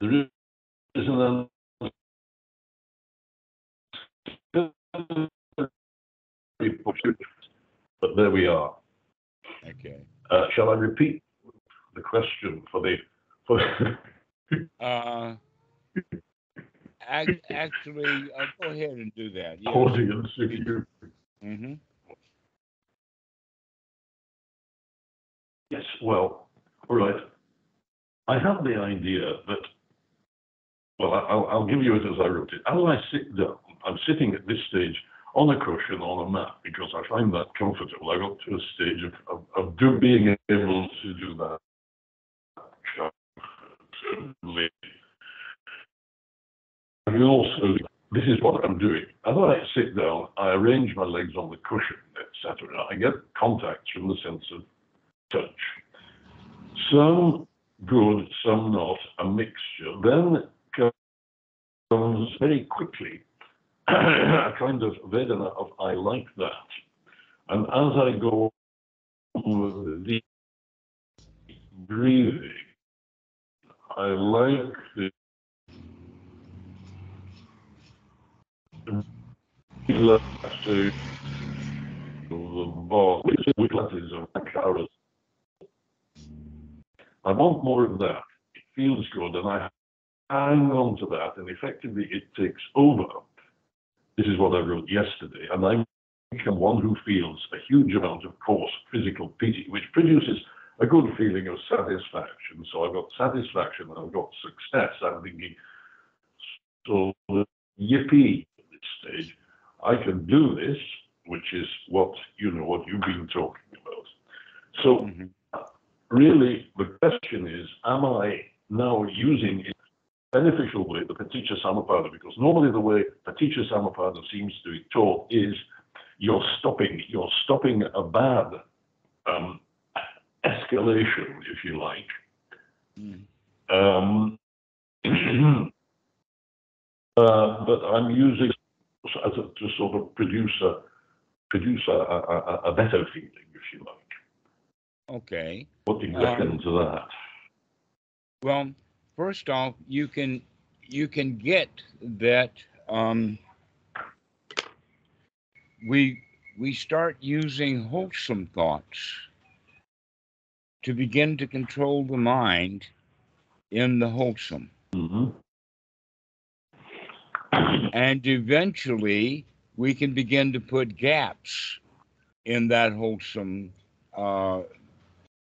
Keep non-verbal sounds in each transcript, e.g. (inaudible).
there is an but there we are. Okay. Uh, shall I repeat the question for the for (laughs) Uh, ac- actually, uh, go ahead and do that. Yeah. audience if you hmm Yes, well, all right. I have the idea that, well, I'll, I'll give you it as I wrote it. As I sit down, I'm sitting at this stage on a cushion on a mat because I find that comfortable. I got to a stage of, of, of do, being able to do that. can also, this is what I'm doing. As I sit down, I arrange my legs on the cushion, etc. I get contacts from the sense of touch. Some good, some not, a mixture. Then comes very quickly (clears throat) a kind of Vedana of I like that. And as I go with the breathing, I like the the body, which is. I want more of that. It feels good, and I hang on to that, and effectively it takes over. This is what I wrote yesterday, and I become one who feels a huge amount of coarse physical piti, which produces a good feeling of satisfaction. So I've got satisfaction, and I've got success. I'm thinking, so yippee at this stage, I can do this, which is what you know what you've been talking about. So hmm really the question is, am I now using beneficial way the Paticca Samuppada? Because normally the way Paticca Samuppada seems to be taught is you're stopping, you're stopping a bad um, escalation, if you like. Mm. Um, (clears throat) uh, but I'm using as a, to sort of produce a produce a, a, a- a better feeling, if you like. Okay. What do you reckon Um, to that? Well, first off, you can you can get that um, we we start using wholesome thoughts to begin to control the mind in the wholesome, hmm and eventually we can begin to put gaps in that wholesome uh,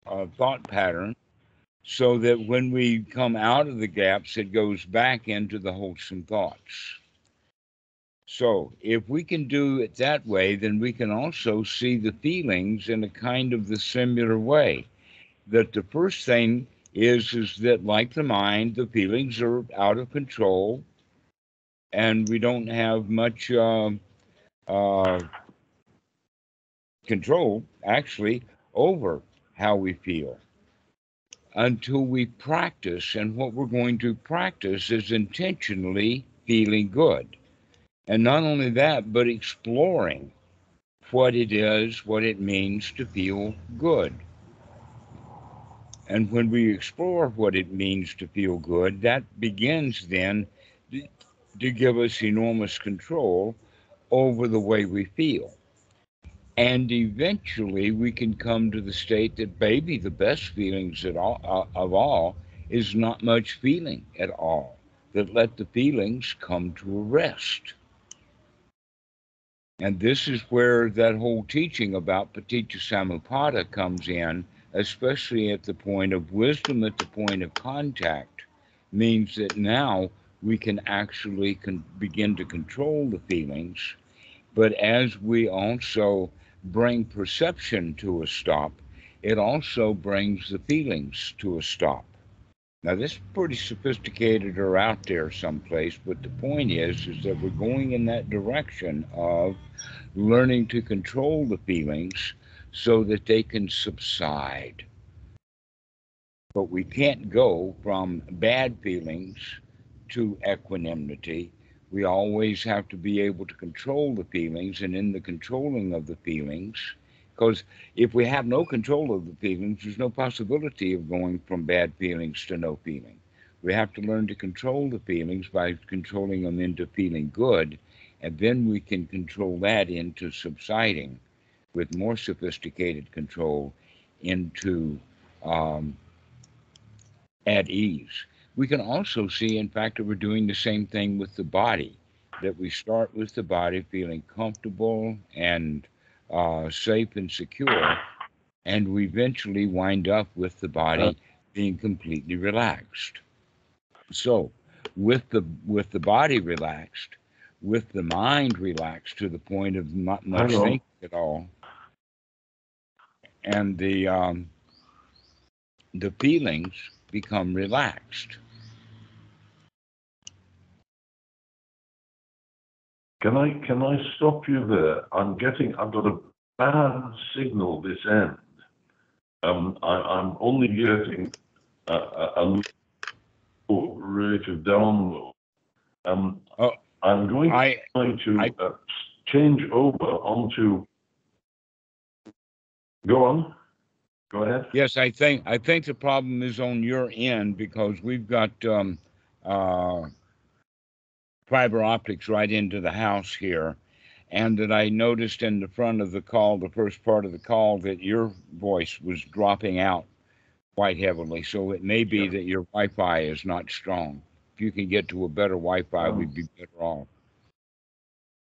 uh, thought pattern so that when we come out of the gaps, it goes back into the wholesome thoughts. So, if we can do it that way, then we can also see the feelings in a kind of the similar way. That the first thing is is that, like the mind, the feelings are out of control, and we don't have much uh, uh, control, actually, over how we feel until we practice. And what we're going to practice is intentionally feeling good. And not only that, but exploring what it is, what it means to feel good. And when we explore what it means to feel good, that begins then to- give us enormous control over the way we feel. And eventually we can come to the state that maybe the best feelings at all, uh, of all is not much feeling at all, that let the feelings come to a rest. And this is where that whole teaching about Paticca Samuppada comes in, especially at the point of wisdom, at the point of contact, means that now we can actually con- begin to control the feelings. But as we also bring perception to a stop, it also brings the feelings to a stop. Now, this is pretty sophisticated or out there someplace, but the point is, is that we're going in that direction of learning to control the feelings so that they can subside. But we can't go from bad feelings to equanimity. We always have to be able to control the feelings, and in the controlling of the feelings, because if we have no control of the feelings, there's no possibility of going from bad feelings to no feeling. We have to learn to control the feelings by controlling them into feeling good, and then we can control that into subsiding with more sophisticated control into um, at ease. We can also see, in fact, that we're doing the same thing with the body, that we start with the body feeling comfortable and uh, safe and secure, and we eventually wind up with the body being completely relaxed. So, with the with the body relaxed, with the mind relaxed to the point of not much thinking at all, and the um, the feelings become relaxed. Can I, can I stop you there? I'm getting, I've got a bad signal this end. Um, I, I'm only getting a, a, a low rate of download. Um, Oh, I'm going to I to I- uh, change over onto. Go on. Go ahead. yes, I think I think the problem is on your end because we've got um, uh, fiber optics right into the house here, and that I noticed in the front of the call, the first part of the call, that your voice was dropping out quite heavily. So it may be Yeah. that your Wi-Fi is not strong. If you can get to a better Wi-Fi, Um, we'd be better off.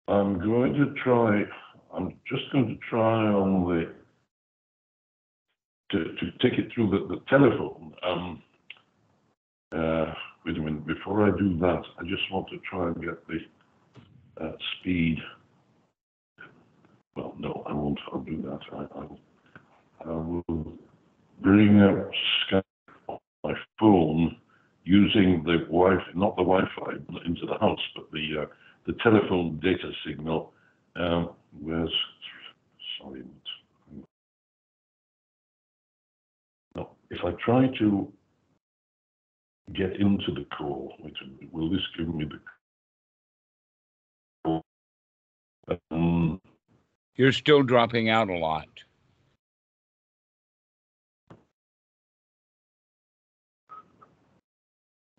I'm going to try. I'm just going to try on the to, to take it through the, the telephone. Um, uh, wait a minute. Before I do that, I just want to try and get the uh, speed. Well, no, I won't. I'll do that. I, I, will- I will bring up Skype on my phone using the Wi-Fi, not the Wi-Fi into the house, but the uh, the telephone data signal. Um, where's sorry. No, if I try to get into the call, wait a minute, will this give me the call? Um, You're still dropping out a lot.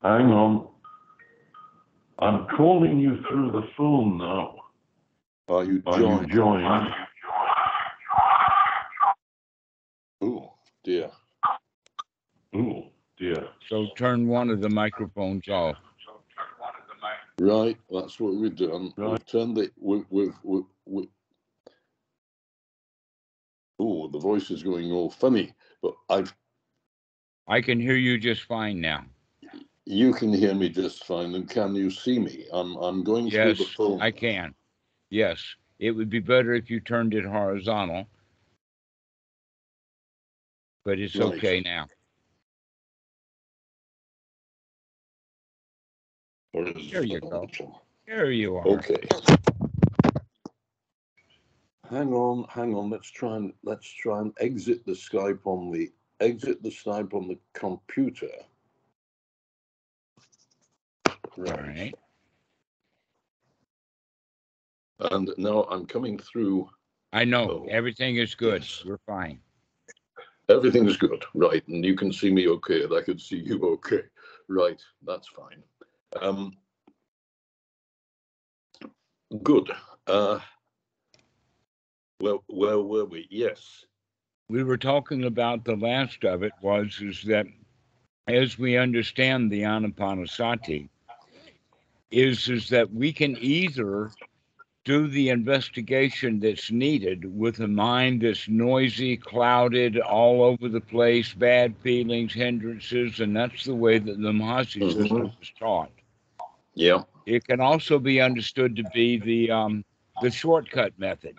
hang on. I'm calling you through the phone now. Are you Are you joined? joined? Oh dear. Oh dear. So turn one of the microphones off. Right, that's what we've done. Um, we've Right. turned the we we've we we Oh, the voice is going all funny, but I've I can hear you just fine now. you can hear me just fine, and can you see me? I'm I'm going through Yes, the phone. I can. Yes, it would be better if you turned it horizontal. But it's Right. okay now. Or is it There you go. There you are. Okay. Hang on, hang on. Let's try and let's try and exit the Skype on the exit the Skype on the computer. All right. And now I'm coming through. I know Oh, everything is good. yes. We're fine. Everything is good, right? And you can see me okay, and I can see you okay, right? That's fine. Um, good. Uh, well, where were we? Yes. We were talking about the last of it was is that as we understand the Anapanasati, is is that we can either do the investigation that's needed with a mind that's noisy, clouded, all over the place, bad feelings, hindrances, and that's the way that the Mahasi Mhm. system is taught. Yeah. It can also be understood to be the um, the shortcut method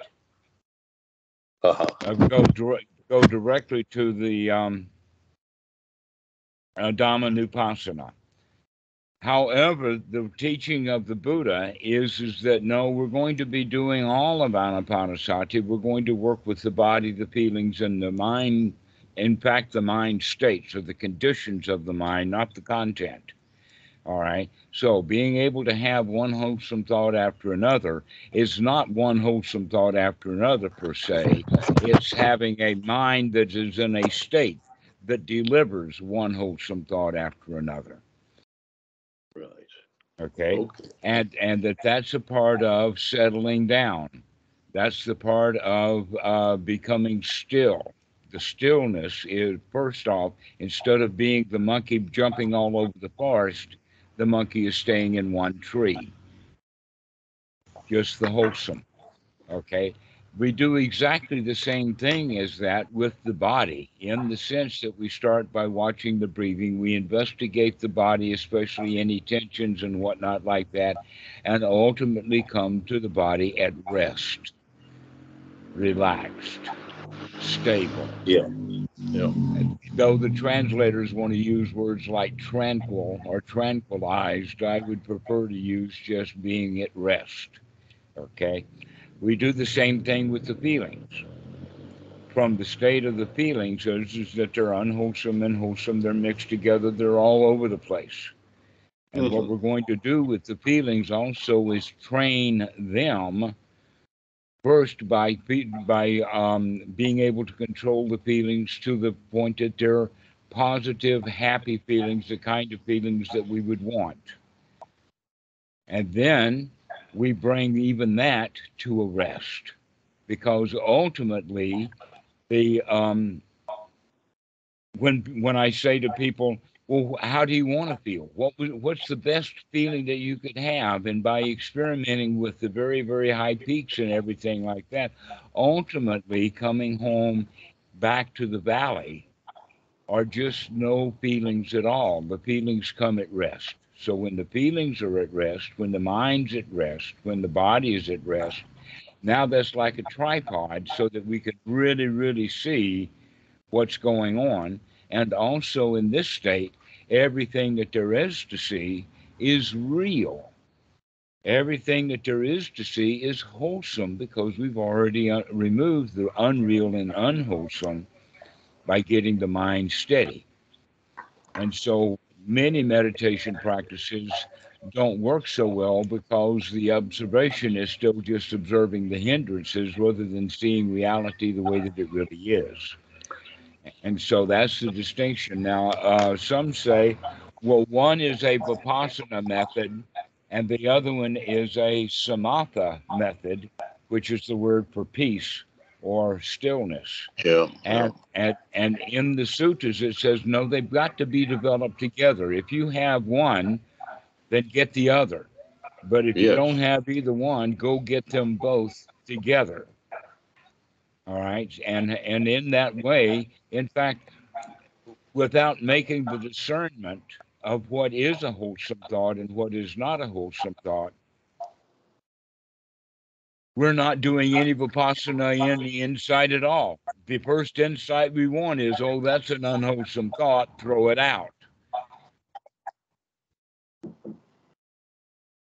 Uh-huh. of go direct, go directly to the um, uh, Dhamma Nupassana. However, the teaching of the Buddha is is that no, we're going to be doing all of Anapanasati. We're going to work with the body, the feelings, and the mind. In fact, the mind states or the conditions of the mind, not the content. All right. So, being able to have one wholesome thought after another is not one wholesome thought after another per se. It's having a mind that is in a state that delivers one wholesome thought after another. Right. Okay. Okay. and and that that's a part of settling down that's the part of uh, becoming still the stillness is first off instead of being the monkey jumping all over the forest the monkey is staying in one tree. Just the wholesome okay? We do exactly the same thing as that with the body in the sense that we start by watching the breathing we investigate the body especially any tensions and whatnot like that and ultimately come to the body at rest relaxed stable Yeah. Yeah. though the translators want to use words like tranquil or tranquilized, I would prefer to use just being at rest. Okay? We do the same thing with the feelings. From the state of the feelings is, is that they're unwholesome and wholesome, they're mixed together, they're all over the place. And what Mhm. we're going to do with the feelings also is train them first by by um, being able to control the feelings to the point that they're positive, happy feelings, the kind of feelings that we would want. And then we bring even that to a rest, because ultimately, the um, when when I say to people, well, how do you want to uh, feel? What was, what's the best feeling that you could have? And by uh-huh. experimenting with the very very high peaks and everything like that, ultimately coming home back to the valley are just no feelings at all. The feelings come at rest. So when the feelings are at rest, when the mind's at rest, when the body is at rest, now that's like a tripod so that we can really, really see what's going on. And also in this state, everything that there is to see is real. Everything that there is to see is wholesome because we've already uh, removed the unreal and unwholesome by getting the mind steady. And so many meditation practices don't work so well because the observation is still just observing the hindrances rather than seeing reality the way that it really is. And so that's the distinction. Now, uh, some say, well, one is a Vipassana method and the other one is a Samatha method, which is the word for peace or stillness. Yeah. And, and and in the sutras it says no, they've got to be developed together. If you have one, then get the other. But if you don't have either one, go get them both together. All right. And and in that way, in fact, without making the discernment of what is a wholesome thought and what is not a wholesome thought, we're not doing any vipassana in the inside at all. The first insight we want is, oh, that's an unwholesome thought, throw it out.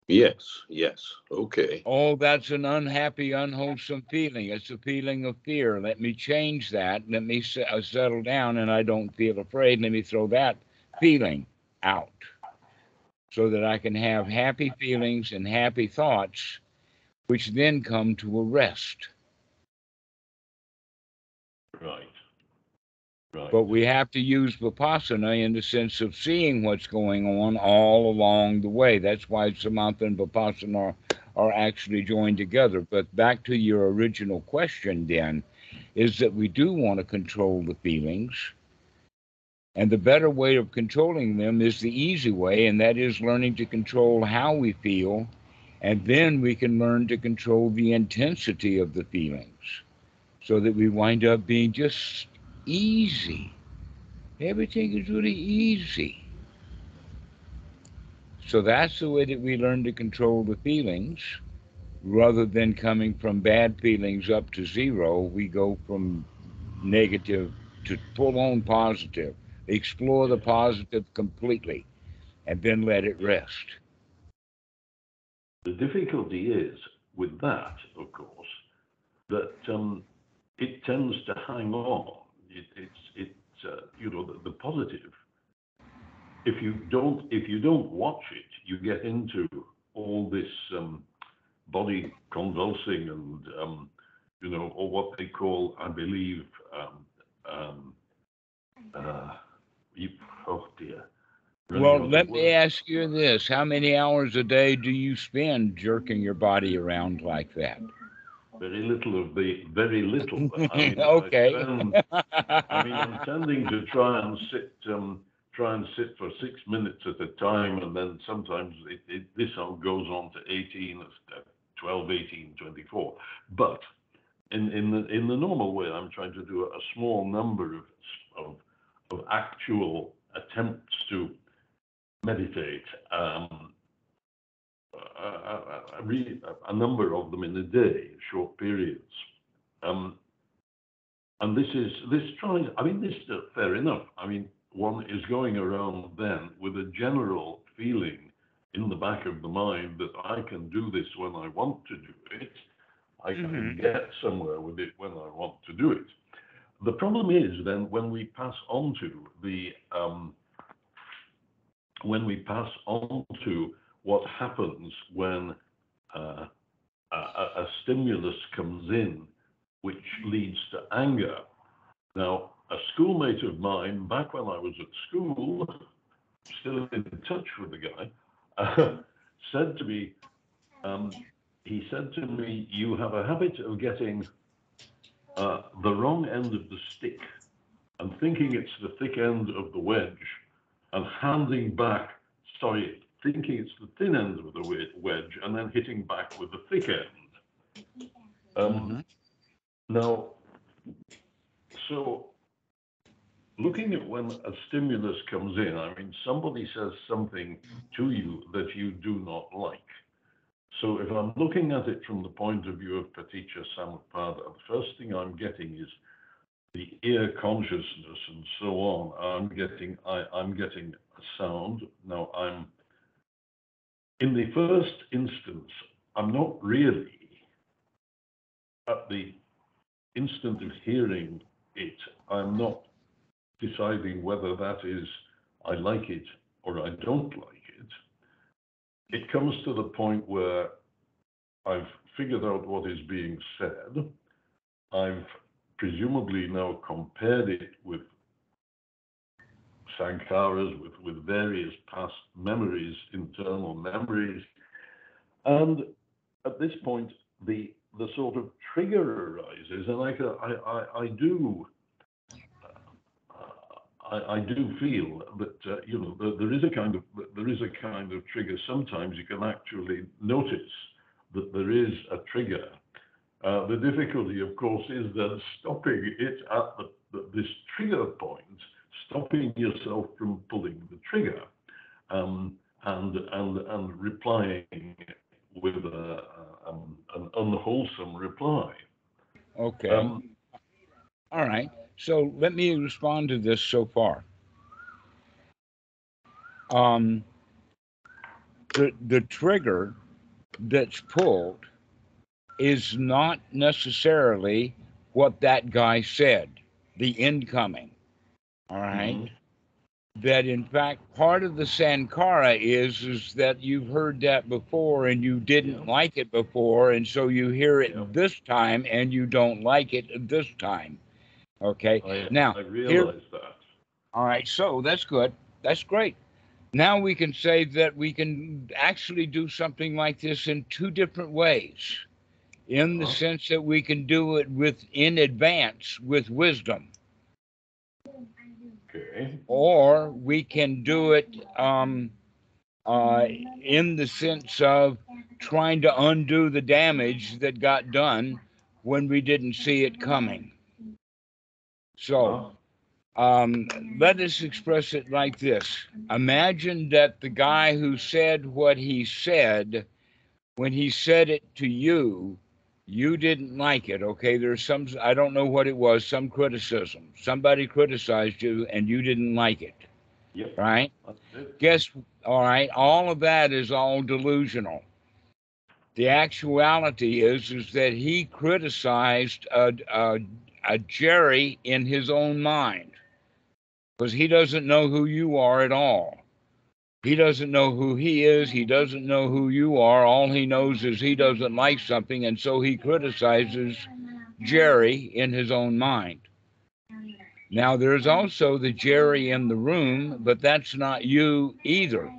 Yes. Yes. Okay. Oh, that's an unhappy, unwholesome feeling. It's a feeling of fear. Let me change that. Let me se- uh, settle down and I don't feel afraid. Let me throw that feeling out so that I can have happy feelings and happy thoughts, which then come to a rest. Right. But we have to use vipassana in the sense of seeing what's going on all along the way. That's why samatha and vipassana are, are actually joined together. But back to your original question, then, is that we do want to control the feelings. And the better way of controlling them is the easy way, and that is learning to control how we feel. And then we can learn to control the intensity of the feelings so that we wind up being just easy. Everything is really easy. So that's the way that we learn to control the feelings. Rather than coming from bad feelings up to zero, we go from negative to full on positive. Explore the positive completely and then let it rest. The difficulty is with that, of course, that um, it tends to hang on. It, it's it's uh, you know the, positive. If you don't if you don't watch it, you get into all this um, body convulsing and um, you know or what they call, I believe, um, um, uh, you, oh dear, Well, let me ask you this. How many hours a day do you spend jerking your body around like that? Very little of the, very little. I mean, (laughs) I Okay. I mean, I'm tending to try and sit, um, try and sit for six minutes at a time, and then sometimes it, it, this on goes on to 18, uh, 12, 18, 24. But in, in the, in the normal way, I'm trying to do a small number of, of, of actual attempts to meditate, um, a, a, a, number of them in a day, short periods. Um, and this is this trying. I mean, this is fair enough. I mean, one is going around then with a general feeling in the back of the mind that I can do this when I want to do it. I can Mhm. get somewhere with it when I want to do it. The problem is then when we pass on to the um, when we pass on to what happens when uh, a, a stimulus comes in which leads to anger. Now, a schoolmate of mine, back when I was at school, still in touch with the guy, (laughs) uh, said to me, um, he said to me, you have a habit of getting uh, the wrong end of the stick and thinking it's the thick end of the wedge and handing back, sorry, thinking it's the thin end of the wedge and then hitting back with the thick end. Um, Mhm. now, so looking at when a stimulus comes in, I mean, somebody says something to you that you do not like. So if I'm looking at it from the point of view of Paticca Samutpada, the first thing I'm getting is the ear consciousness and so on. I'm getting I, I'm getting a sound. Now I'm in the first instance, I'm not really at the instant of hearing it, I'm not deciding whether that is I like it or I don't like it. It comes to the point where I've figured out what is being said. I've presumably now compared it with sankharas, with, with various past memories, internal memories. And at this point, the the sort of trigger arises, and I, I, I, I do, uh, I, I do feel that uh, you know there, there is a kind of there is a kind of trigger. Sometimes you can actually notice that there is a trigger. Uh, the difficulty, of course, is then stopping it at the, the, this trigger point, stopping yourself from pulling the trigger, um, and and and replying with a, um, an unwholesome reply. Okay. Um, All right. So let me respond to this so far. Um, the the trigger that's pulled is not necessarily what that guy said, the incoming. All right. Mhm. That in fact part of the sankara is is that you've heard that before and you didn't Yeah. like it before, and so you hear it Yeah. this time and you don't like it this time. Okay. I, Now, I here- that. All right, so that's good. That's great. Now we can say that we can actually do something like this in two different ways. In the sense that we can do it with in advance with wisdom, Okay. or we can do it um, uh, in the sense of trying to undo the damage that got done when we didn't see it coming. So. Uh, Um, let us express it like this. Imagine that the guy who said what he said, when he said it to you, you didn't like it. Okay. There's some, I don't know what it was, some criticism. Somebody criticized you and you didn't like it. yep. Right. Guess, all right. All of that is all delusional. The actuality is, is that he criticized a, a, a Gerry in his own mind because he doesn't know who you are at all. He doesn't know who he is. He doesn't know who you are. All he knows is he doesn't like something, and so he criticizes Gerry in his own mind. Now, there's also the Gerry in the room, but that's not you either.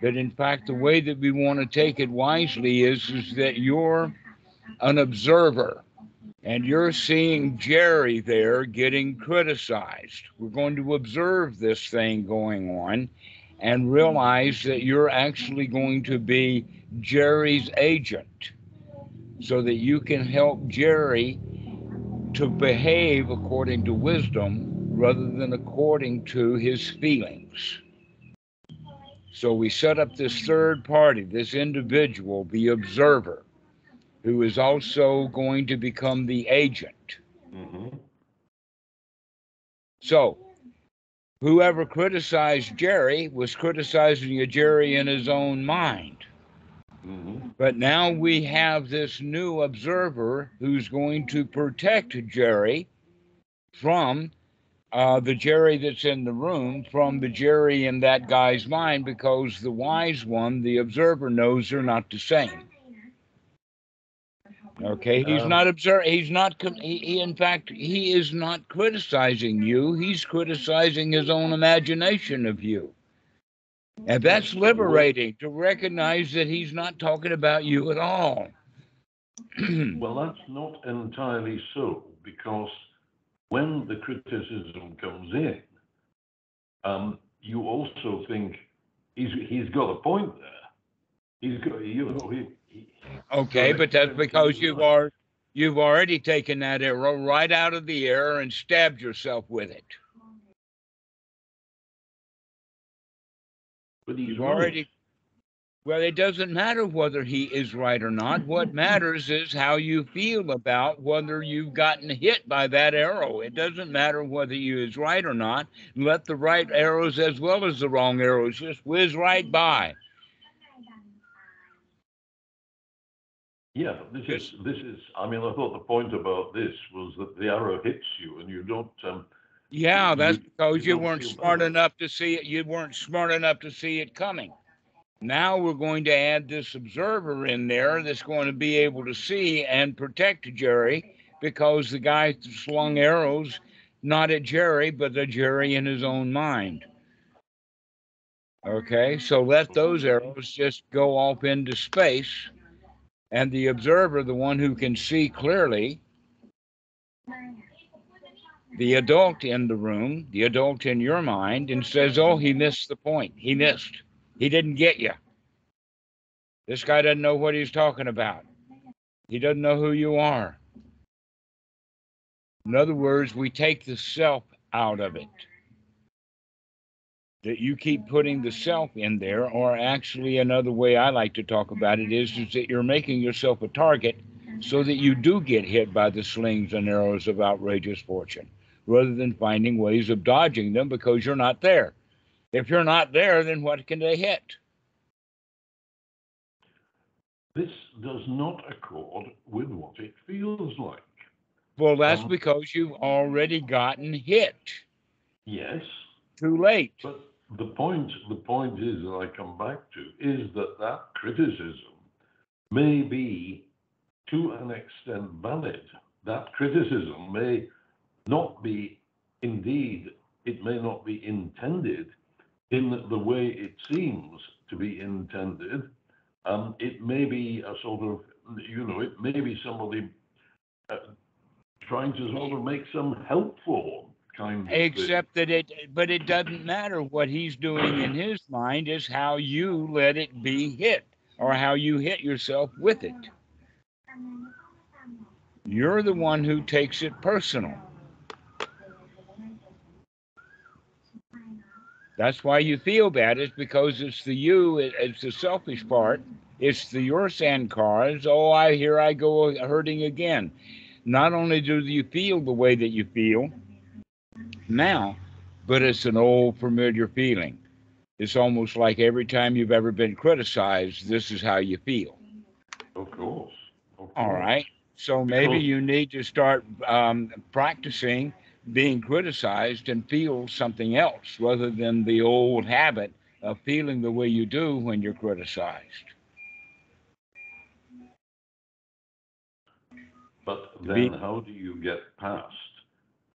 But in fact, the way that we want to take it wisely is, is that you're an observer and you're seeing Gerry there getting criticized. We're going to observe this thing going on and realize that you're actually going to be Gerry's agent so that you can help Gerry to behave according to wisdom rather than according to his feelings. So we set up this third party, this individual, the observer, who is also going to become the agent. Mhm. So whoever criticized Gerry was criticizing a Gerry in his own mind. Mhm. But now we have this new observer who's going to protect Gerry from uh, the Gerry that's in the room, from the Gerry in that guy's mind, because the wise one, the observer, knows they're not the same. Okay, he's Um, not observe. He's not. com- He, he, in fact, he is not criticizing you. He's criticizing his own imagination of you. And that's liberating to recognize that he's not talking about you at all. (clears throat) Well, that's not entirely so, because when the criticism comes in, um, you also think he's he's got a point there. He's got, you know, he okay, but that's because you've are you've already taken that arrow right out of the air and stabbed yourself with it. You've already well, it doesn't matter whether he is right or not. What (laughs) matters is how you feel about whether you've gotten hit by that arrow. It doesn't matter whether you is right or not. Let the right arrows as well as the wrong arrows just whiz right by. Yeah, but this is this is. I mean, I thought the point about this was that the arrow hits you, and you don't. Um, Yeah, that's You- because you you don't weren't feel smart enough to see it. You weren't smart enough to see it coming. Now we're going to add this observer in there that's going to be able to see and protect Gerry because the guy slung arrows not at Gerry, but at Gerry in his own mind. Okay, so let those arrows just go off into space. And the observer, the one who can see clearly, the adult in the room, the adult in your mind, and says, Oh, he missed the point. He missed. He didn't get you. This guy doesn't know what he's talking about. He doesn't know who you are. In other words, we take the self out of it. That you keep putting the self in there, or actually, another way I like to talk about it is, is that you're making yourself a target so that you do get hit by the slings and arrows of outrageous fortune rather than finding ways of dodging them because you're not there. If you're not there, then what can they hit? this does not accord with what it feels like. Well, that's Um, because you've already gotten hit. Yes, Too late. but the point the point is that I come back to is that that criticism may be to an extent valid. That criticism may not be indeed it may not be intended in the way it seems to be intended. Um, it may be a sort of you know it may be somebody uh, trying to sort of make some helpful kind of. Except that it, but it doesn't matter what he's doing in his mind, is how you let it be hit or how you hit yourself with it. You're the one who takes it personal. That's why you feel bad. It's because it's the you, it- it's the selfish part. It's the your sankharas. Oh, I here I go hurting again. Not only do you feel the way that you feel now, but it's an old familiar feeling. It's almost like every time you've ever been criticized, this is how you feel. Of course. of course. right. So maybe you need to start um, practicing being criticized and feel something else rather than the old habit of feeling the way you do when you're criticized. But Be- then how do you get past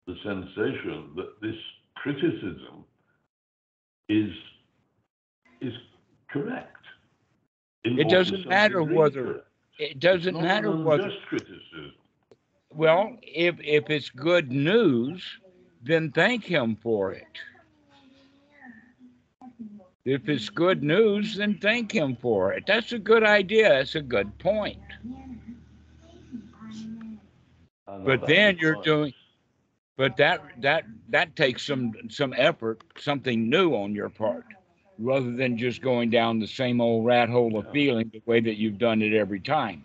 the sensation that this criticism is is correct. It doesn't matter whether- It doesn't matter whether, criticism. well, if, if it's good news, then thank him for it. If it's good news, then thank him for it. That's a good idea. That's a good point. But then you're doing, but that that that takes some some effort, something new on your part, rather than just going down the same old rat hole of feeling the way that you've done it every time.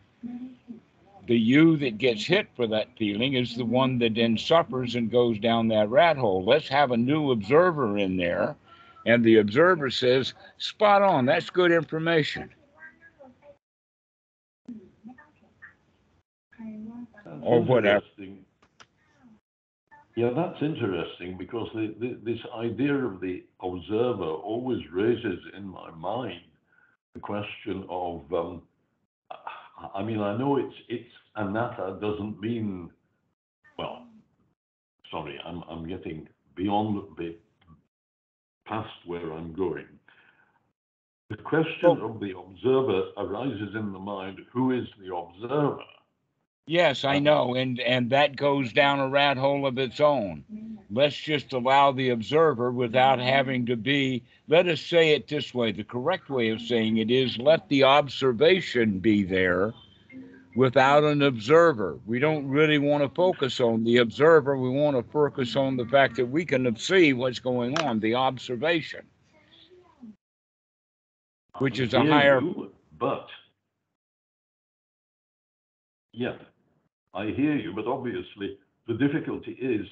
The you that gets hit for that feeling is the one that then suffers and goes down that rat hole. Let's have a new observer in there, and the observer says, "Spot on. That's good information." Or whatever. interesting. Yeah, that's interesting because the, the, this idea of the observer always raises in my mind the question of, um, I mean, I know it's it's anatta doesn't mean, well, sorry, I'm I'm getting beyond the past where I'm going. The question Oh. of the observer arises in the mind: who is the observer? Yes, I know, and and that goes down a rat hole of its own. Let's just allow the observer without having to be. Let us say it this way: the correct way of saying it is let the observation be there, without an observer. We don't really want to focus on the observer. We want to focus on the fact that we can see what's going on, the observation. Which is a higher- But, yeah, I hear you, but obviously the difficulty is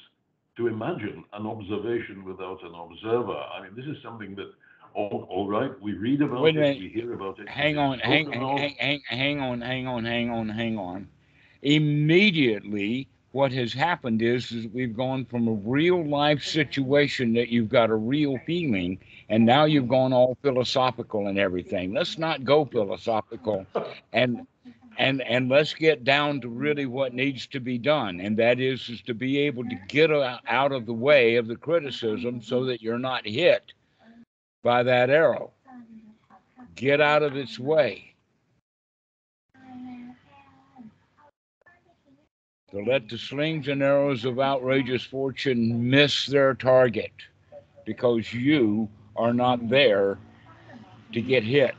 to imagine an observation without an observer. I mean, this is something that, all, all right, we read about Wait it, we hear about it. hang on, hang, hang, hang, hang on, hang on, hang on, hang on. Immediately, what has happened is, is we've gone from a real life situation that you've got a real feeling, and now you've gone all philosophical and everything. Let's not go philosophical, and and and let's get down to really what needs to be done, and that is is to be able to get out of the way of the criticism so that you're not hit by that arrow get out of its way. To let the slings and arrows of outrageous fortune miss their target because you are not there to get hit.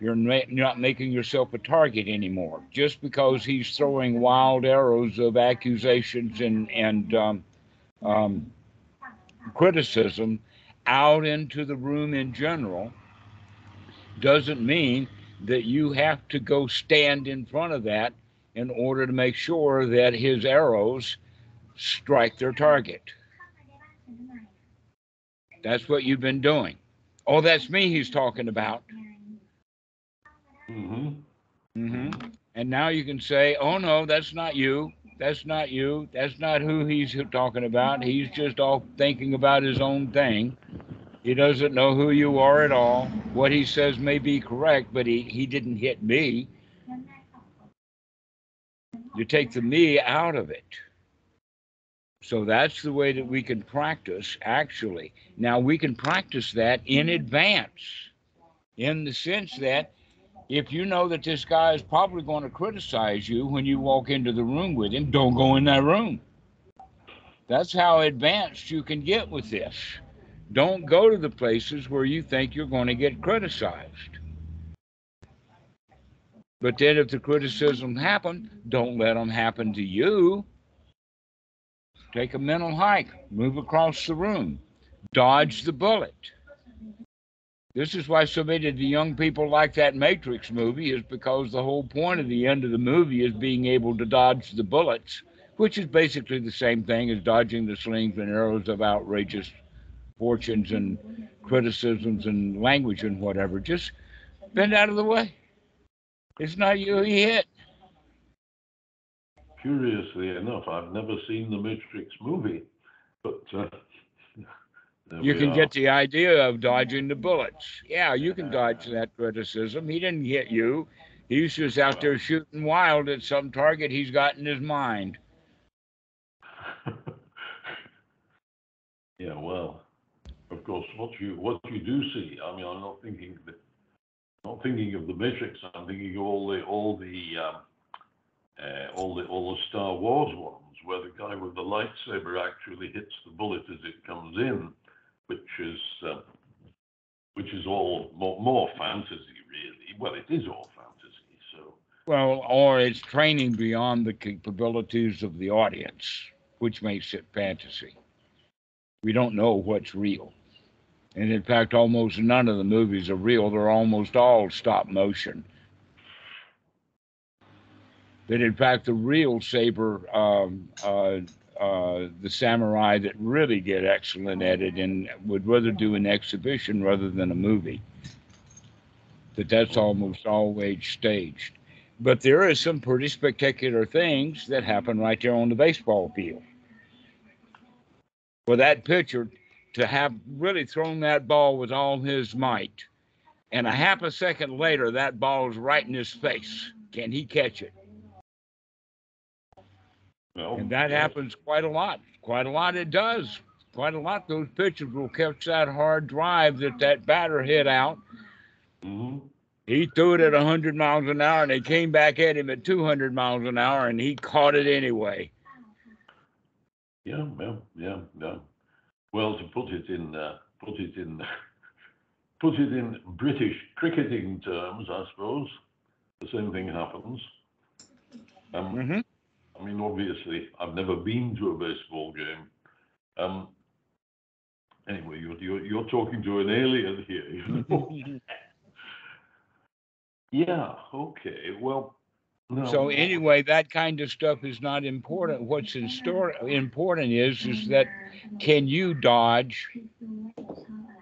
You're ma- not making yourself a target anymore just because he's throwing wild arrows of accusations and, and um, um, criticism out into the room in general doesn't mean that you have to go stand in front of that in order to make sure that his arrows strike their target. That's what you've been doing. Oh, that's me he's talking about. Hmm Mm-hmm. And now you can say, oh, no, that's not you. That's not you. That's not who he's talking about. He's just all thinking about his own thing. He doesn't know who you are at all. What he says may be correct, but he, he didn't hit me. You take the me out of it. So that's the way that we can practice, actually. Now, we can practice that in advance, in the sense that if you know that this guy is probably going to criticize you when you walk into the room with him, don't go in that room. That's how advanced you can get with this. Don't go to the places where you think you're going to get criticized. But then if the criticism happen, don't let them happen to you. Take a mental hike, move across the room, dodge the bullet. This is why so many of the young people like that Matrix movie is because the whole point of the end of the movie is being able to dodge the bullets, which is basically the same thing as dodging the slings and arrows of outrageous fortunes and criticisms and language and whatever. Just bend out of the way. It's not you he hit. Curiously enough, I've never seen the Matrix movie, but uh, You can get the idea of dodging the bullets. Yeah, you can dodge that criticism. He didn't hit you. He's just out there shooting wild at some target he's got in his mind. (laughs) Yeah, well, of course, what you what you do see. I mean, I'm not thinking the, not thinking of the Matrix. I'm thinking of all the all the um, uh, all the all the Star Wars ones, where the guy with the lightsaber actually hits the bullet as it comes in, which is uh, which is all more, more fantasy, really. Well, it is all fantasy. So Well, or it's training beyond the capabilities of the audience, which makes it fantasy. We don't know what's real. And in fact, almost none of the movies are real. They're almost all stop motion. That in fact, the real saber, um, uh, uh, the samurai that really get excellent at it and would rather do an exhibition rather than a movie. That that's almost always staged. But there is some pretty spectacular things that happen right there on the baseball field. For that pitcher to have really thrown that ball with all his might, and a half a second later, that ball is right in his face. Can he catch it? And that happens quite a lot. Quite a lot it does. Quite a lot. Those pitchers will catch that hard drive that that batter hit out. Mhm. He threw it at 100 miles an hour, and they came back at him at 200 miles an hour, and he caught it anyway. Yeah, yeah, yeah, yeah. Well, to put it in, uh, put it in, (laughs) put it in British cricketing terms, I suppose, the same thing happens. Um, hmm I mean, obviously, I've never been to a baseball game. Um, anyway, you're, you're, you're talking to an alien here. You know? (laughs) yeah. Okay. Well. No, So anyway, that kind of stuff is not important. What's in store important is is that can you dodge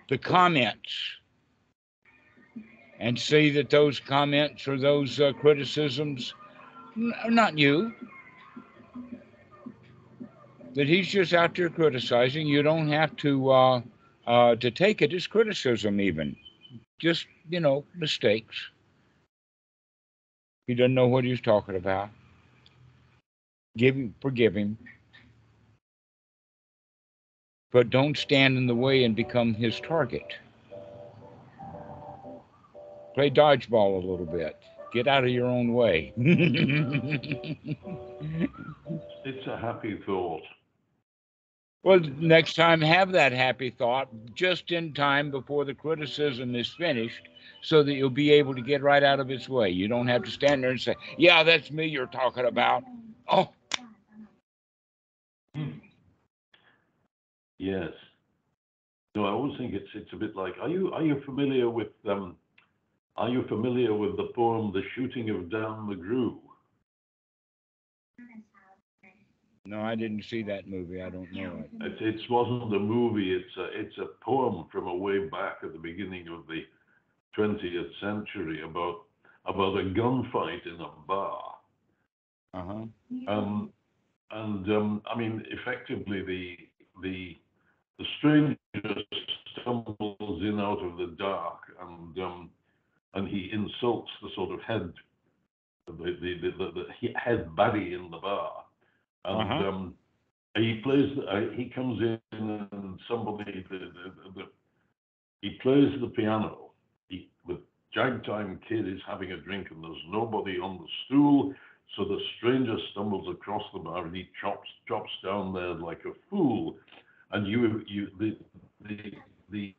the comments and see that those comments or those uh, criticisms, n- not you, that he's just out there criticizing. You don't have to uh, uh, to take it as criticism, even just you know mistakes. He doesn't know what he's talking about. Give him, forgive him. But don't stand in the way and become his target. Play dodgeball a little bit. Get out of your own way. (laughs) it's a happy thought. Well, next time, have that happy thought just in time before the criticism is finished so that you'll be able to get right out of its way. You don't have to stand there and say, Yeah, that's me you're talking about. Oh, Yes. No, I always think it's it's a bit like. Are you are you familiar with um? Are you familiar with the poem "The Shooting of Dan McGrew"? No, I didn't see that movie. I don't know it. It it wasn't a movie. It's a it's a poem from a way back at the beginning of the 20th century about about a gunfight in a bar. Uh huh. Um, and um, I mean, effectively, the the the stranger stumbles in out of the dark, and um, and he insults the sort of head, the the the, the, the head baddie in the bar, and Uh-huh. um, he plays. Uh, he comes in, and somebody the, the, the, he plays the piano. He, the Jagtime kid is having a drink, and there's nobody on the stool. So the stranger stumbles across the bar and he chops chops down there like a fool. And you you the the the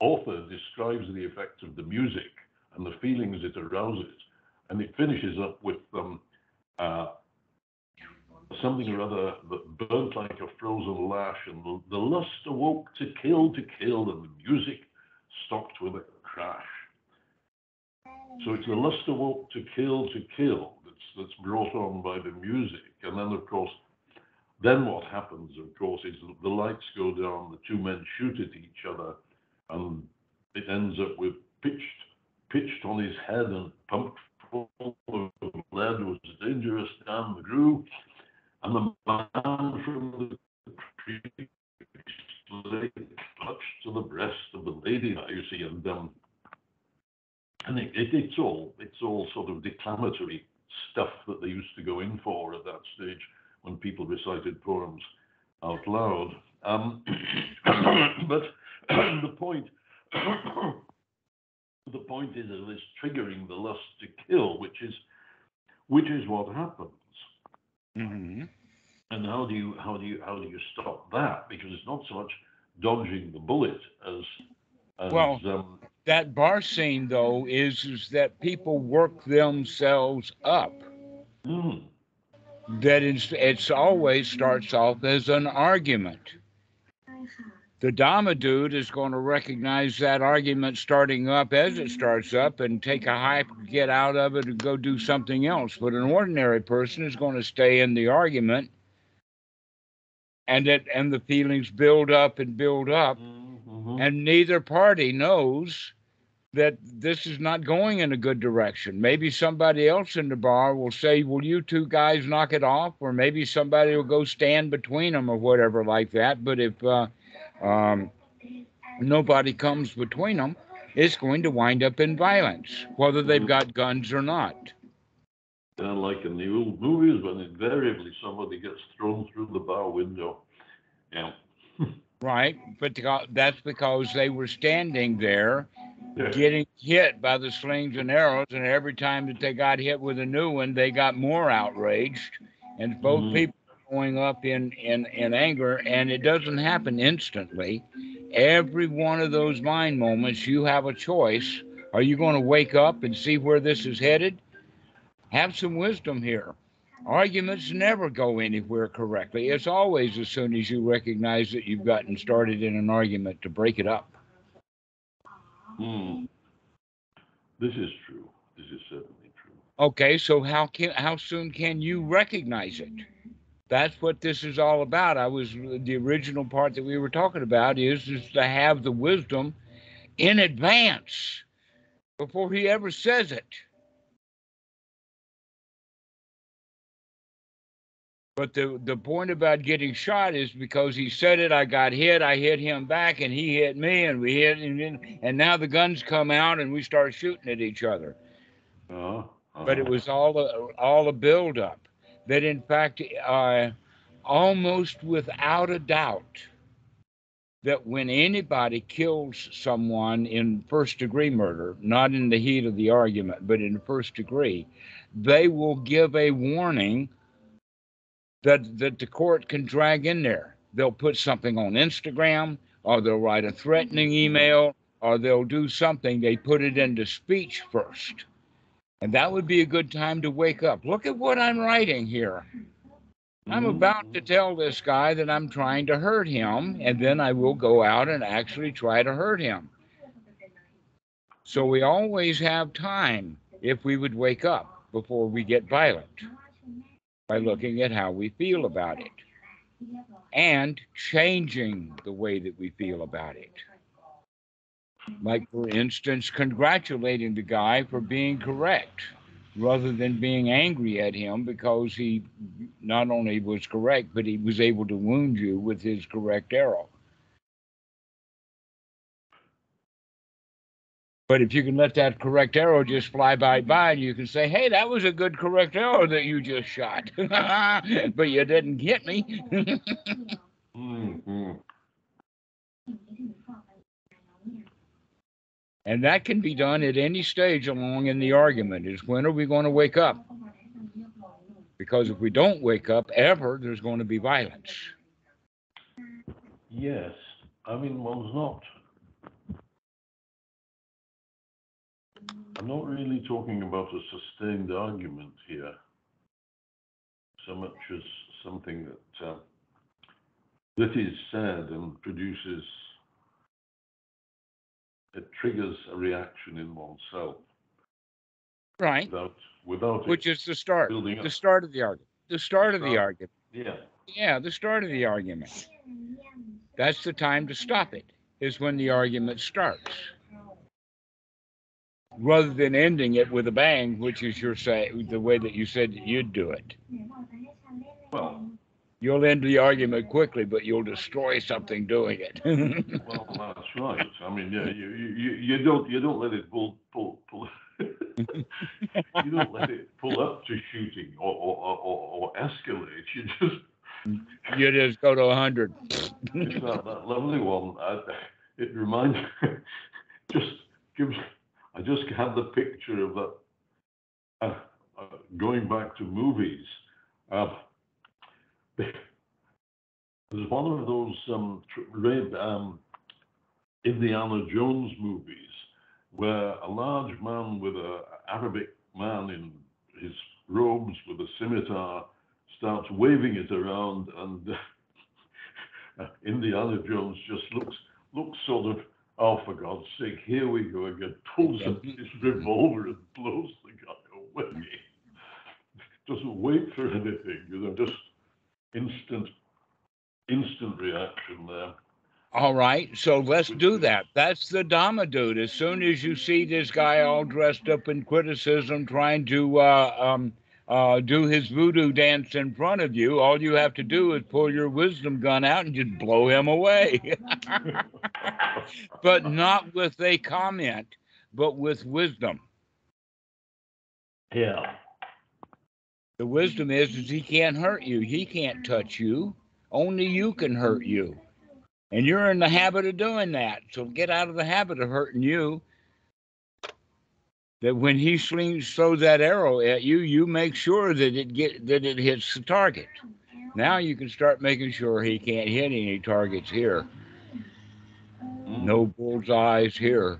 author describes the effect of the music and the feelings it arouses, and it finishes up with um uh something or other that burnt like a frozen lash, and the, the lust awoke to kill to kill, and the music stopped with a crash. So it's the lust awoke to kill to kill that's that's brought on by the music, and then of course, then what happens, of course, is the lights go down, the two men shoot at each other, and it ends up with pitched pitched on his head and pumped full of lead was a dangerous Dan McGrew, and the man from the lay clutched to the breast of the lady, you see, and um, and it, it, it's all it's all sort of declamatory stuff that they used to go in for at that stage when people recited poems out loud. Um, (coughs) but (coughs) the point, (coughs) the point is that it's triggering the lust to kill, which is, which is what happens. Hmm And how do you how do you how do you stop that? Because it's not so much dodging the bullet as as Well- um, That bar scene, though, is, is that people work themselves up. mm, That it's, it's always starts off as an argument. The Dhamma dude is going to recognize that argument starting up as it starts up and take a hype, get out of it, and go do something else. But an ordinary person is going to stay in the argument, and that and the feelings build up and build up, mhm. and neither party knows that this is not going in a good direction. Maybe somebody else in the bar will say, "Will you two guys knock it off?" Or maybe somebody will go stand between them or whatever like that. But if uh, um, nobody comes between them, it's going to wind up in violence, whether they've got guns or not. Of like in the old movies when invariably somebody gets thrown through the bar window. Yeah. Right, but that's because they were standing there Yeah. getting hit by the slings and arrows, and every time that they got hit with a new one, they got more outraged, and both Mhm. people going up in, in in anger, and it doesn't happen instantly. Every one of those mind moments, you have a choice. Are you going to wake up and see where this is headed? Have some wisdom here. Arguments never go anywhere correctly. It's always as soon as you recognize that you've gotten started in an argument to break it up. Hmm. This is true. This is certainly true. Okay, so how can how soon can you recognize it? That's what this is all about. I was the original part that we were talking about is is to have the wisdom in advance before he ever says it. But the the point about getting shot is because he said it, I got hit, I hit him back, and he hit me, and we hit, and and now the guns come out, and we start shooting at each other Uh, but it was all a, all a build up that in fact uh, almost without a doubt that when anybody kills someone in first degree murder not in the heat of the argument but in first degree they will give a warning that that the court can drag in there. They'll put something on instagram or they'll write a threatening email or they'll do something. They put it into speech first and that would be a good time to wake up. Look at what I'm writing here. I'm about to tell this guy that I'm trying to hurt him, and then I will go out and actually try to hurt him. So we always have time if we would wake up before we get violent by looking at how we feel about it and changing the way that we feel about it. Like, for instance, congratulating the guy for being correct rather than being angry at him because he not only was correct, but he was able to wound you with his correct arrow. But if you can let that correct arrow just fly by by, you can say, "Hey, that was a good correct arrow that you just shot, (laughs) but you didn't hit me." (laughs) Mhm. And that can be done at any stage along in the argument is when are we going to wake up? Because if we don't wake up ever, there's going to be violence. Yes. I mean, one's not. I'm not really talking about a sustained argument here, so much as something that uh, that is said and produces it triggers a reaction in oneself Right. without without Which it is the start. building up. The start of the argument. The start of the argument. Yeah. Yeah, the start of the argument. That's the time to stop it, is when the argument starts. Rather than ending it with a bang, which is your say the way that you said that you'd do it. Well, You'll end the argument quickly, but you'll destroy something doing it. (laughs) well, that's right. I mean, yeah, you, you, you- don't you don't let it pull pull pull. (laughs) you don't let it pull up to shooting or or, or, or or escalate. You just (laughs) You just go to 100. It's that, that lovely one. I, it reminds, me, just gives, I just had the picture of that, uh, uh, going back to movies. Uh, there's one of those um, red um, Indiana Jones movies where a large man with a Arabic man in his robes with a scimitar starts waving it around and uh, (laughs) Indiana Jones just looks looks sort of, oh for God's sake, here we go again, pulls up (laughs) his revolver and blows the guy away. (laughs) Doesn't wait for anything, you know, just instant instant reaction there. All right, so let's do that. That's the Dhamma dude. As soon as you see this guy all dressed up in criticism, trying to uh, um, uh, do his voodoo dance in front of you, all you have to do is pull your wisdom gun out and just blow him away. (laughs) but not with a comment, but with wisdom. Yeah. The wisdom is, is he can't hurt you. He can't touch you. Only you can hurt you. And you're in the habit of doing that. So get out of the habit of hurting you. That when he slings throws that arrow at you, you make sure that it get that it hits the target. Now you can start making sure he can't hit any targets here. No bullseyes here.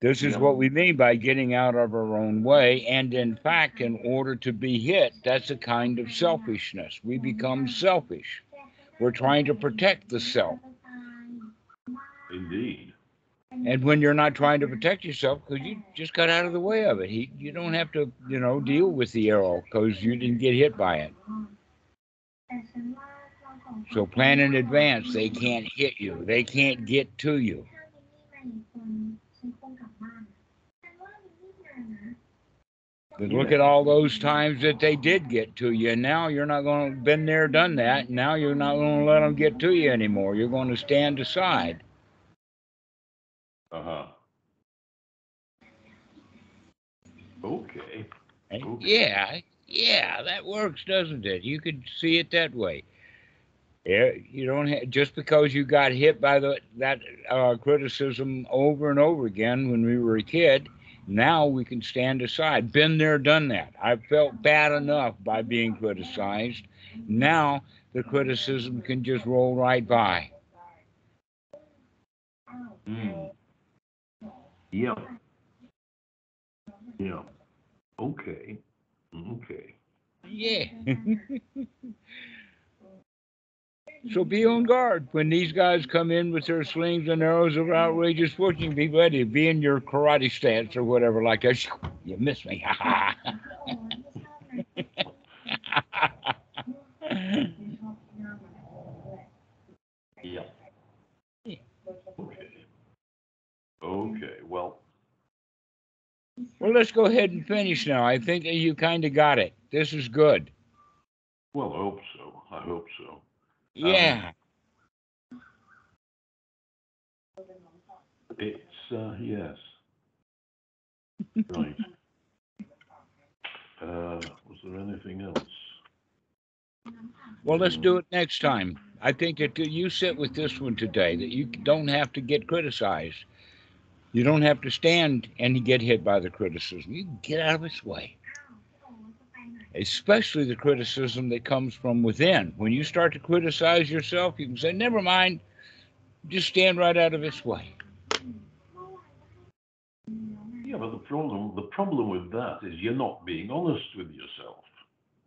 This is what we mean by getting out of our own way. And in fact, in order to be hit, that's a kind of selfishness. We become selfish. We're trying to protect the self. Indeed. And when you're not trying to protect yourself, because you just got out of the way of it, he, you don't have to, you know, deal with the arrow because you didn't get hit by it. So plan in advance. They can't hit you. They can't get to you. Look at all those times that they did get to you. And now you're not going to been there, done that. Now you're not going to let them get to you anymore. You're going to stand aside. Uh huh. Okay. Okay. Yeah, yeah, that works, doesn't it? You could see it that way. Yeah, you don't have just because you got hit by the that uh, criticism over and over again when we were a kid. Now we can stand aside. Been there, done that. I felt bad enough by being criticized. Now the criticism can just roll right by. Mm. Yeah. Yeah. Okay. Okay. Yeah. (laughs) so be on guard when these guys come in with their slings and arrows of outrageous fortune. Be ready. Be in your karate stance or whatever like that. You miss me. Yeah. (laughs) Okay. Okay. Well. well, let's go ahead and finish now. I think you kind of got it. This is good. Well, I hope so. I hope so. Yeah. It's uh, yes. (laughs) Right. Uh, was there anything else? Well, let's do it next time. I think that you sit with this one today, that you don't have to get criticized. You don't have to stand and get hit by the criticism. You can get out of its way. Especially the criticism that comes from within. When you start to criticize yourself, you can say, never mind, just stand right out of its way. Yeah, but the problem the problem with that is you're not being honest with yourself.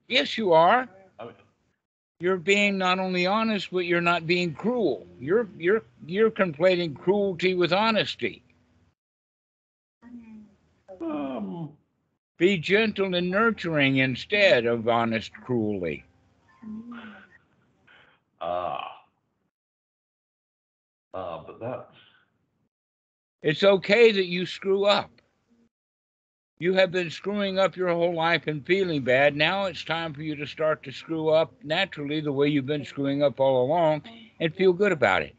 Yes, you are. I mean, You're being not only honest, but you're not being cruel. You're you're you're conflating cruelty with honesty. um, Be gentle and nurturing instead of honest cruelty. ah, ah, but that's It's okay that you screw up. You have been screwing up your whole life and feeling bad. Now it's time for you to start to screw up naturally the way you've been screwing up all along and feel good about it.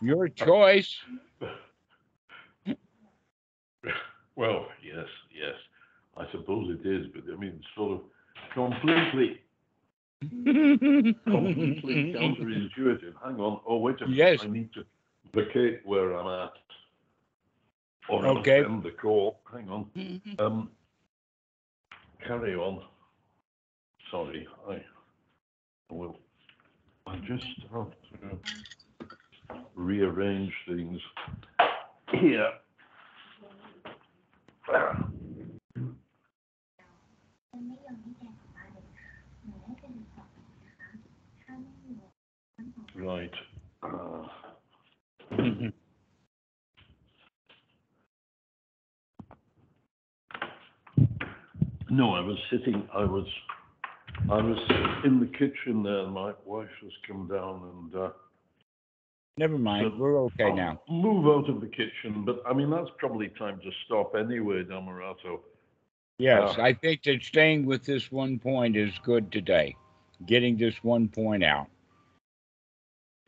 Your choice. (laughs) well, yes, yes. I suppose It's but I mean, sort of completely, completely (laughs) counterintuitive. Hang on. Oh, wait a minute. Yes. I need to vacate where I'm at. Or Okay. I'll end the call. Hang on. Um, carry on. Sorry, I, I will. I just have to rearrange things here. Right. Uh, (clears throat) no, I was sitting, I was, I was in the kitchen there, my wife has come down and, uh, Never mind. We're okay I'll now. Move out of the kitchen, but I mean, that's probably time to stop anyway, Dhammarato. Yes, Uh, I think that staying with this one point is good today, getting this one point out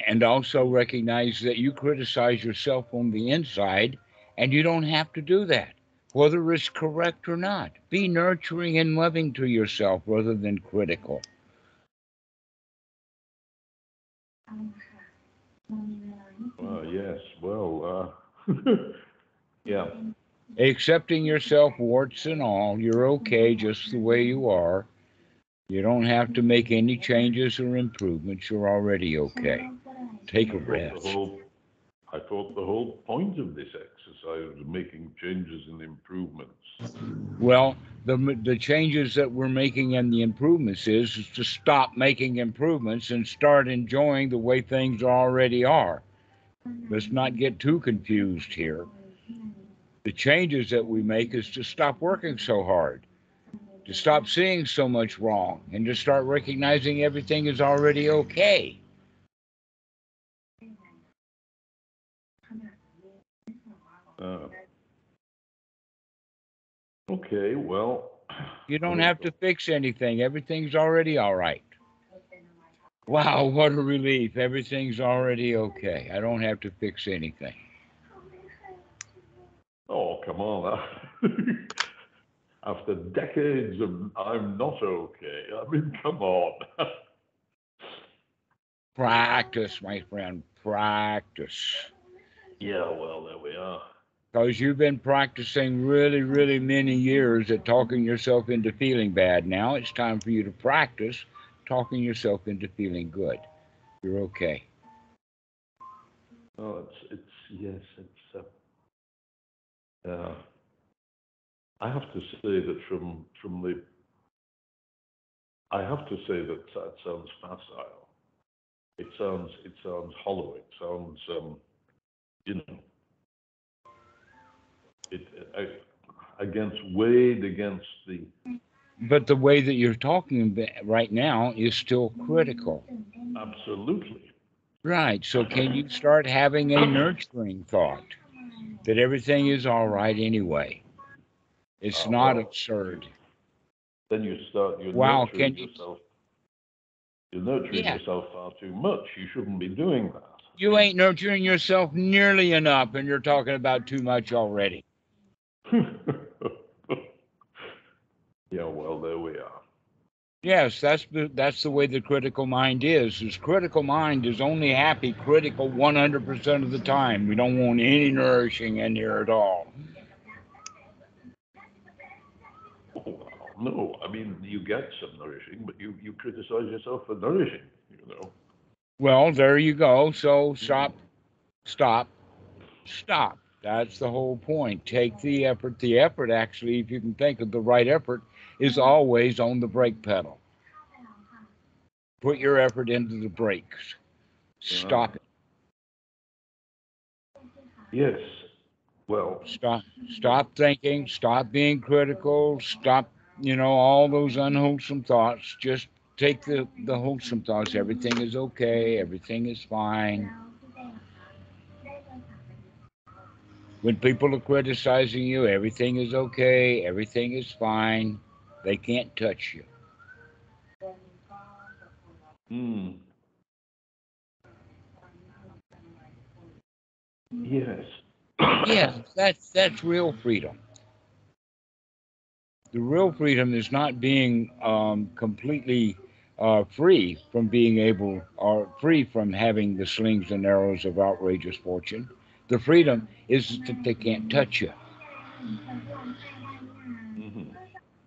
and also recognize that you criticize yourself on the inside and you don't have to do that, whether it's correct or not. Be nurturing and loving to yourself rather than critical. Uh, yes, well, uh, (laughs) yeah. Accepting yourself, warts and all, you're okay just the way you are. You don't have to make any changes or improvements. You're already okay. Take a rest. I thought the whole point of this exercise was making changes and improvements. Well, the, the changes that we're making and the improvements is, is to stop making improvements and start enjoying the way things already are. Let's not get too confused here. The changes that we make is to stop working so hard, to stop seeing so much wrong, and to start recognizing everything is already okay. Uh, okay, well, You don't have to fix anything. Everything's already all right. Wow, what a relief. Everything's already okay. I don't have to fix anything. oh, come on. (laughs) After decades of I'm not okay, I mean, come on. (laughs) Practice, my friend, practice. yeah, well, there we are. Because you've been practicing really, really many years at talking yourself into feeling bad. Now it's time for you to practice talking yourself into feeling good. You're okay. Oh, it's, it's, yes, it's, uh, uh, I have to say that from, from the, I have to say that that sounds facile. It sounds, it sounds hollow. It sounds, um, you know, it, uh, against weighed against the. But the way that you're talking about right now is still critical. Absolutely. Right. So can you start having a nurturing thought that everything is all right anyway? It's uh, not well, absurd. Then you start. You're wow. Can you? You're nurturing yeah. yourself far too much. You shouldn't be doing that. You ain't nurturing yourself nearly enough, and you're talking about too much already. (laughs) yeah, well, there we are. Yes, that's the that's the way the critical mind is. Is critical mind is only happy critical 100% of the time. We don't want any nourishing in here at all. No, I mean, you get some nourishing, but you, you criticize yourself for nourishing, you know. Well, there you go. So hmm. stop, stop, stop. That's the whole point. Take the effort. The effort, actually, if you can think of the right effort, is always on the brake pedal. Put your effort into the brakes. Stop it. Yes, well, Stop. Stop thinking. Stop being critical. Stop. You know all those unwholesome thoughts. Just take the the wholesome thoughts. Everything is okay. Everything is fine. When people are criticizing you, everything is okay, everything is fine. They can't touch you. hmm. Yes. (coughs) Yes, that's that's real freedom. The real freedom is not being um, completely uh, free from being able or free from having the slings and arrows of outrageous fortune. The freedom is that they can't touch you. Mhm.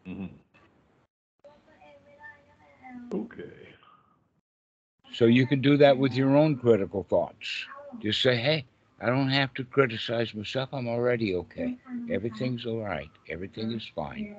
Mhm. Okay. So you can do that with your own critical thoughts. Just say, hey, I don't have to criticize myself. I'm already okay. Everything's all right. Everything is fine.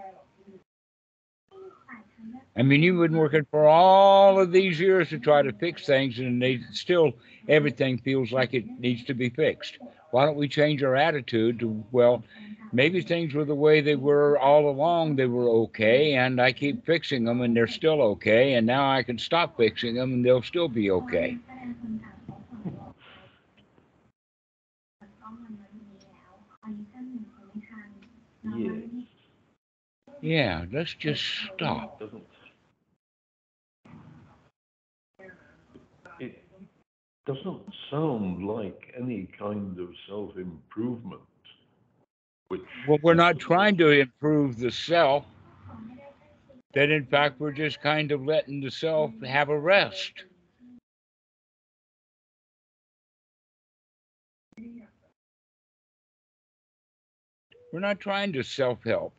I mean, you've been working for all of these years to try to fix things, and they still everything feels like it needs to be fixed. Why don't we change our attitude to, well, maybe things were the way they were all along, they were okay, and I keep fixing them and they're still okay, and now I can stop fixing them and they'll still be okay. Yes. Yeah, let's just stop. Doesn't. It doesn't sound like any kind of self-improvement, which. Well, we're not trying to improve the self. That in fact, we're just kind of letting the self have a rest. We're not trying to self help.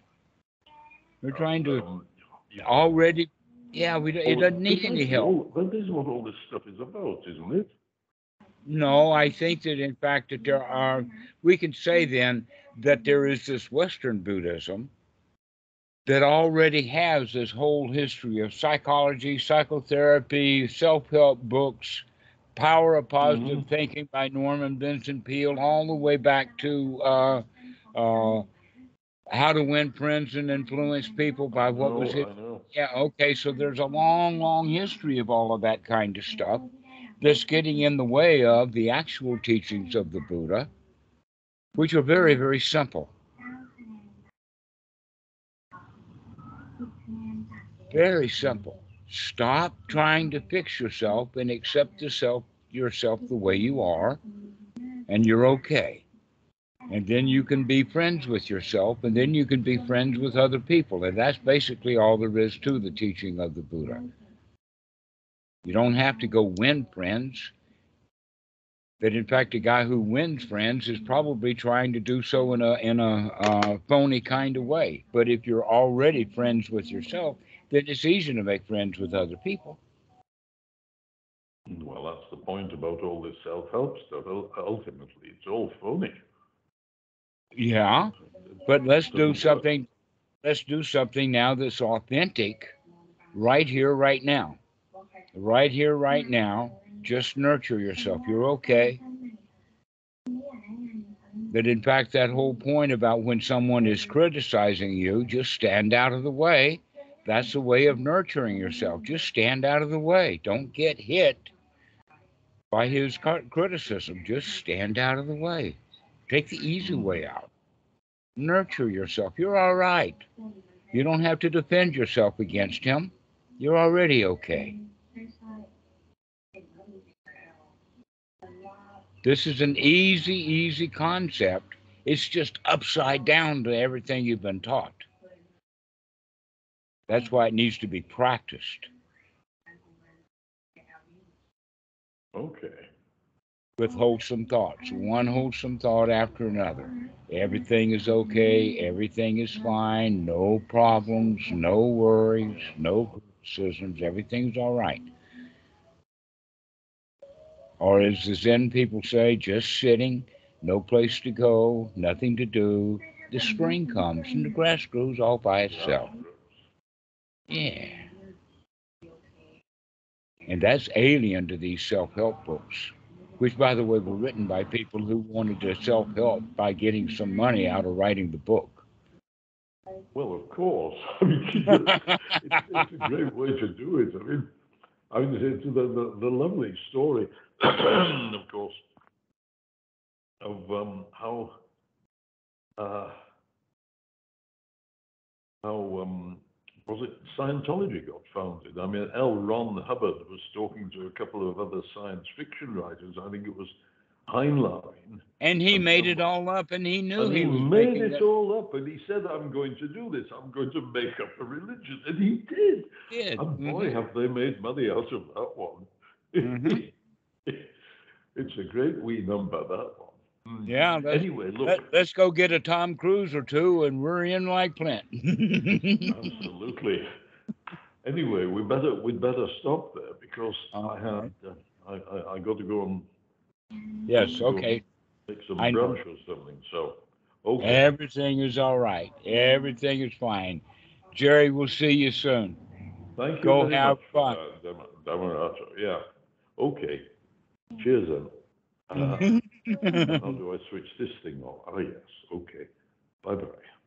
We're trying to yeah. already, yeah, we, don't- it doesn't need any help. all- this is what all this stuff is about, isn't it? No, I think that in fact that there are, we can say then that there is this Western Buddhism that already has this whole history of psychology, psychotherapy, self-help books, power of positive thinking by Norman Vincent Peale, all the way back to uh, uh, how to win friends and influence people by what was it? Yeah, okay, so there's a long, long history of all of that kind of stuff that's getting in the way of the actual teachings of the Buddha, which are very, very simple. Very simple. Stop trying to fix yourself and accept yourself yourself the way you are, and you're okay. And then you can be friends with yourself, and then you can be friends with other people. And that's basically all there is to the teaching of the Buddha. You don't have to go win friends. That in fact, a guy who wins friends is probably trying to do so in a in a uh, phony kind of way. But if you're already friends with yourself, then it's easy to make friends with other people. Well, that's the point about all this self-help stuff. Ultimately, it's all phony. Yeah, but let's do something. Let's do something now that's authentic, right here, right now. Right here, right now. Just nurture yourself. You're okay. That in fact, that whole point about when someone is criticizing you, just stand out of the way. That's a way of nurturing yourself. Just stand out of the way. Don't get hit by his criticism. Just stand out of the way. Take the easy way out. Nurture yourself. You're all right. You don't have to defend yourself against him. You're already okay. This is an easy, easy concept. It's just upside down to everything you've been taught. That's why it needs to be practiced Okay. With wholesome thoughts, one wholesome thought after another. Everything is okay, everything is fine, no problems, no worries, no criticisms, everything's all right. Or as the Zen people say, just sitting, no place to go, nothing to do. The spring comes and the grass grows all by itself. Yeah. And that's alien to these self help books, which, by the way, were written by people who wanted to self help by getting some money out of writing the book. Well, of course. (laughs) I mean, (laughs) it's, it's a great way to do it. I mean, I mean, it's the, the, the lovely story, (clears throat) of course, of um, how uh, how um, was it Scientology got founded? I mean, L. Ron Hubbard was talking to a couple of other science fiction writers. I think it was Heinlein. And he And made it all up and he knew And he he made it that all up and he said, I'm going to do this. I'm going to make up a religion. And he did. kid. And boy, Mhm. have they made money out of that one. Mhm. (laughs) it's a great wee number, that one. Mm. Yeah, Anyway, look, Let, let's go get a Tom Cruise or two and we're in like Flint. absolutely. Anyway, we better we'd better stop there because I had uh, I, I I got to go and yes, okay. make some I know. brunch or something. So, okay. Everything is all right. Everything is fine. Gerry, we'll see you soon. Thank you Go have much fun. Dhammarato. Yeah. Okay. Cheers then. Uh, (laughs) (laughs) how do I switch this thing on? Oh, yes. Okay. Bye bye.